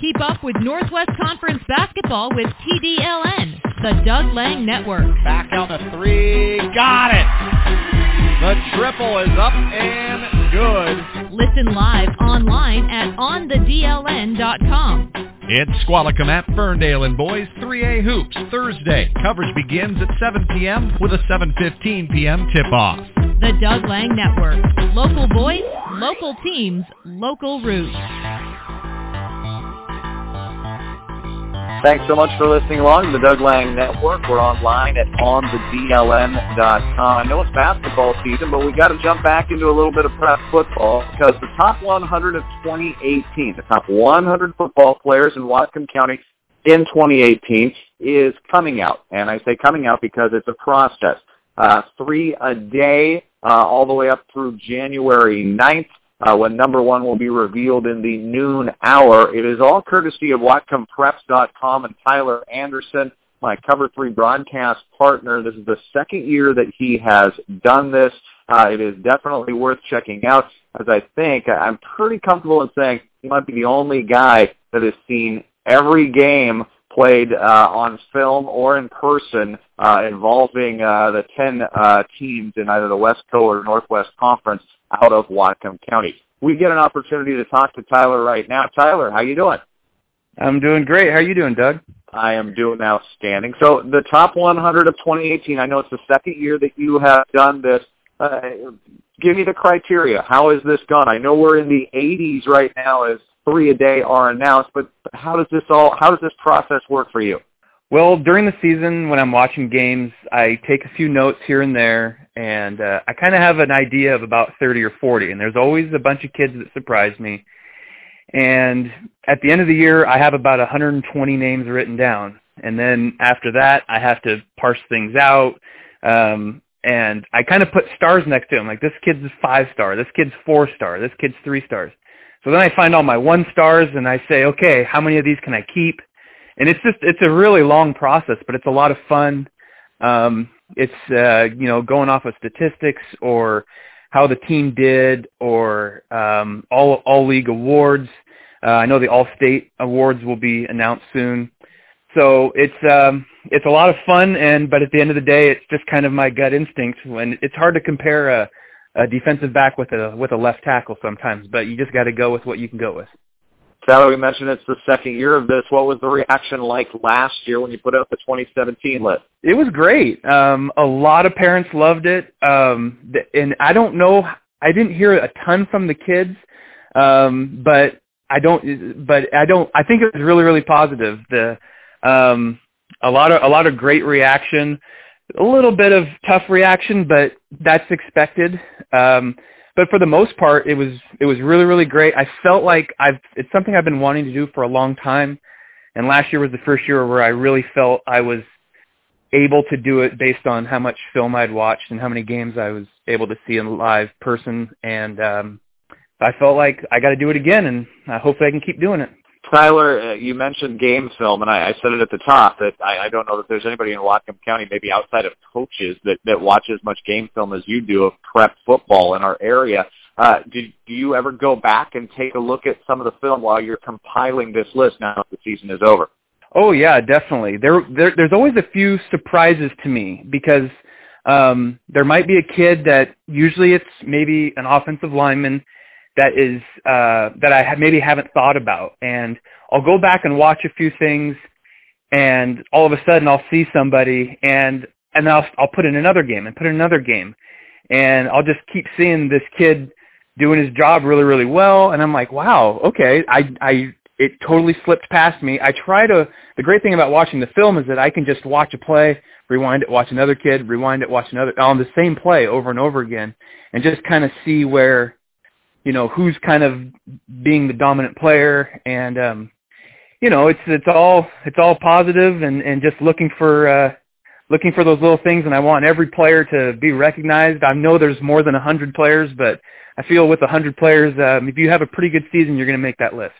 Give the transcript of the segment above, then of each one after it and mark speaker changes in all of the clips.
Speaker 1: Keep up with Northwest Conference basketball with TDLN, the Doug Lang Network.
Speaker 2: Back on the three. Got it. The triple is up and good.
Speaker 1: Listen live online at onthedln.com.
Speaker 3: It's Squalicum at Ferndale and Boys 3A Hoops Thursday. Coverage begins at 7 p.m. with a 7.15 p.m. tip-off.
Speaker 1: The Doug Lang Network. Local voice, local teams, local roots.
Speaker 4: Thanks so much for listening along to the Doug Lang Network. We're online at onthedln.com. I know it's basketball season, but we got to jump back into a little bit of prep football because the top 100 of 2018, the top 100 football players in Whatcom County in 2018 is coming out. And I say coming out because it's a process. Uh, three a day uh, all the way up through January 9th uh, when number one will be revealed in the noon hour. It is all courtesy of WhatcomPreps.com and Tyler Anderson, my Cover 3 broadcast partner. This is the second year that he has done this. Uh, it is definitely worth checking out, as I think I'm pretty comfortable in saying he might be the only guy that has seen every game played uh, on film or in person uh, involving uh, the 10 uh, teams in either the West Coast or Northwest Conference out of Whatcom County. We get an opportunity to talk to Tyler right now. Tyler, how you doing?
Speaker 5: I'm doing great. How are you doing, Doug?
Speaker 4: I am doing outstanding. So the top 100 of 2018, I know it's the second year that you have done this. Uh, give me the criteria. How has this gone? I know we're in the 80s right now as three a day are announced, but how does this all, how does this process work for you?
Speaker 5: Well, during the season, when I'm watching games, I take a few notes here and there, and uh, I kind of have an idea of about 30 or 40. And there's always a bunch of kids that surprise me. And at the end of the year, I have about 120 names written down. And then after that, I have to parse things out. Um, and I kind of put stars next to them, like this kid's five star, this kid's four star, this kid's three stars. So then I find all my one stars, and I say, okay, how many of these can I keep? and it's just it's a really long process, but it's a lot of fun. Um, it's uh, you know going off of statistics or how the team did or um, all all league awards. Uh, I know the all state awards will be announced soon, so it's um, it's a lot of fun. And but at the end of the day, it's just kind of my gut instinct. When it's hard to compare a, a defensive back with a with a left tackle sometimes, but you just got to go with what you can go with.
Speaker 4: Sally, we mentioned it's the second year of this. What was the reaction like last year when you put out the 2017 list?
Speaker 5: It was great. Um, a lot of parents loved it, um, and I don't know. I didn't hear a ton from the kids, um, but I don't. But I don't. I think it was really, really positive. The um, a lot of a lot of great reaction. A little bit of tough reaction, but that's expected. Um, but for the most part, it was it was really really great. I felt like I've it's something I've been wanting to do for a long time, and last year was the first year where I really felt I was able to do it based on how much film I'd watched and how many games I was able to see in live person, and um, I felt like I got to do it again, and uh, hopefully I can keep doing it.
Speaker 4: Tyler, uh, you mentioned game film, and I, I said it at the top that I, I don't know that there's anybody in Whatcom County, maybe outside of coaches, that, that watch as much game film as you do of prep football in our area. Uh, do, do you ever go back and take a look at some of the film while you're compiling this list now that the season is over?
Speaker 5: Oh yeah, definitely. There, there there's always a few surprises to me because um, there might be a kid that usually it's maybe an offensive lineman that is uh, that I maybe haven't thought about, and I'll go back and watch a few things, and all of a sudden I'll see somebody, and and I'll I'll put in another game and put in another game, and I'll just keep seeing this kid doing his job really really well, and I'm like, wow, okay, I I it totally slipped past me. I try to. The great thing about watching the film is that I can just watch a play, rewind it, watch another kid, rewind it, watch another on the same play over and over again, and just kind of see where you know who's kind of being the dominant player and um you know it's it's all it's all positive and and just looking for uh looking for those little things and I want every player to be recognized. I know there's more than a 100 players, but I feel with a 100 players um if you have a pretty good season you're going to make that list.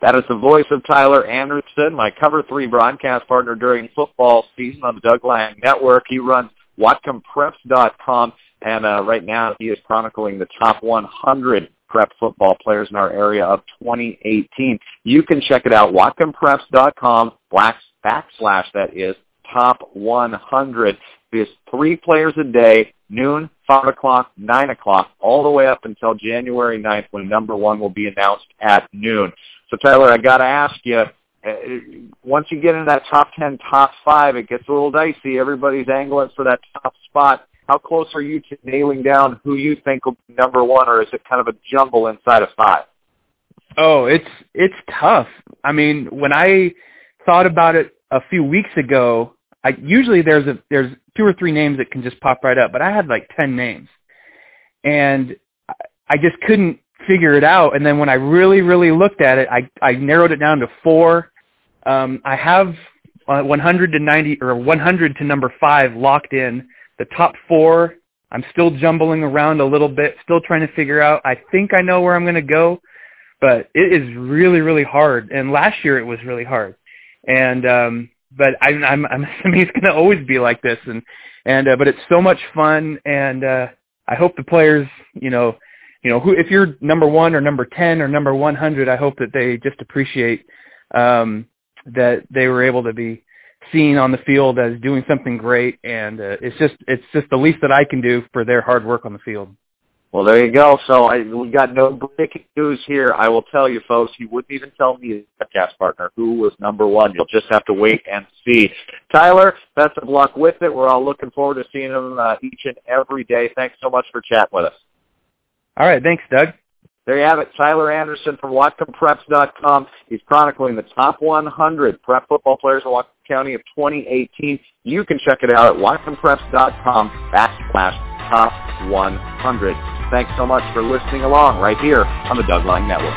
Speaker 4: That is the voice of Tyler Anderson, my Cover 3 broadcast partner during football season on the Doug Lang Network. He runs WhatcomPreps.com and uh, right now he is chronicling the top 100 prep football players in our area of 2018. You can check it out, whatcompreps.com backslash that is top 100. There's three players a day, noon, 5 o'clock, 9 o'clock, all the way up until January 9th when number one will be announced at noon. So Tyler, I got to ask you, uh, once you get in that top 10, top 5, it gets a little dicey. Everybody's angling for that top spot. How close are you to nailing down who you think will be number one, or is it kind of a jumble inside of five?
Speaker 5: Oh, it's it's tough. I mean, when I thought about it a few weeks ago, I usually there's a there's two or three names that can just pop right up, but I had like ten names, and I just couldn't figure it out. And then when I really really looked at it, I I narrowed it down to four. Um, I have uh, 100 to 90 or 100 to number five locked in. The top four, I'm still jumbling around a little bit, still trying to figure out. I think I know where I'm going to go, but it is really really hard. And last year it was really hard. And um, but I'm I'm, I'm assuming it's going to always be like this. And and uh, but it's so much fun, and uh, I hope the players, you know, you know, who if you're number one or number ten or number 100, I hope that they just appreciate um, that they were able to be seen on the field as doing something great, and uh, it's just it's just the least that I can do for their hard work on the field.
Speaker 4: Well, there you go. So I, we got no breaking news here. I will tell you, folks, you wouldn't even tell me a podcast partner who was number one. You'll just have to wait and see. Tyler, best of luck with it. We're all looking forward to seeing him uh, each and every day. Thanks so much for chatting with us.
Speaker 5: All right. Thanks, Doug.
Speaker 4: There you have it. Tyler Anderson from WhatcomPreps.com. He's chronicling the top 100 prep football players in Whatcom County of 2018. You can check it out at WhatcomPreps.com backslash top 100. Thanks so much for listening along right here on the Doug Lang Network.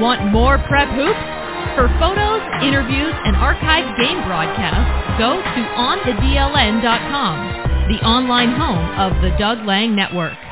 Speaker 1: Want more prep hoops? For photos, interviews, and archived game broadcasts, go to onthedln.com, the online home of the Doug Lang Network.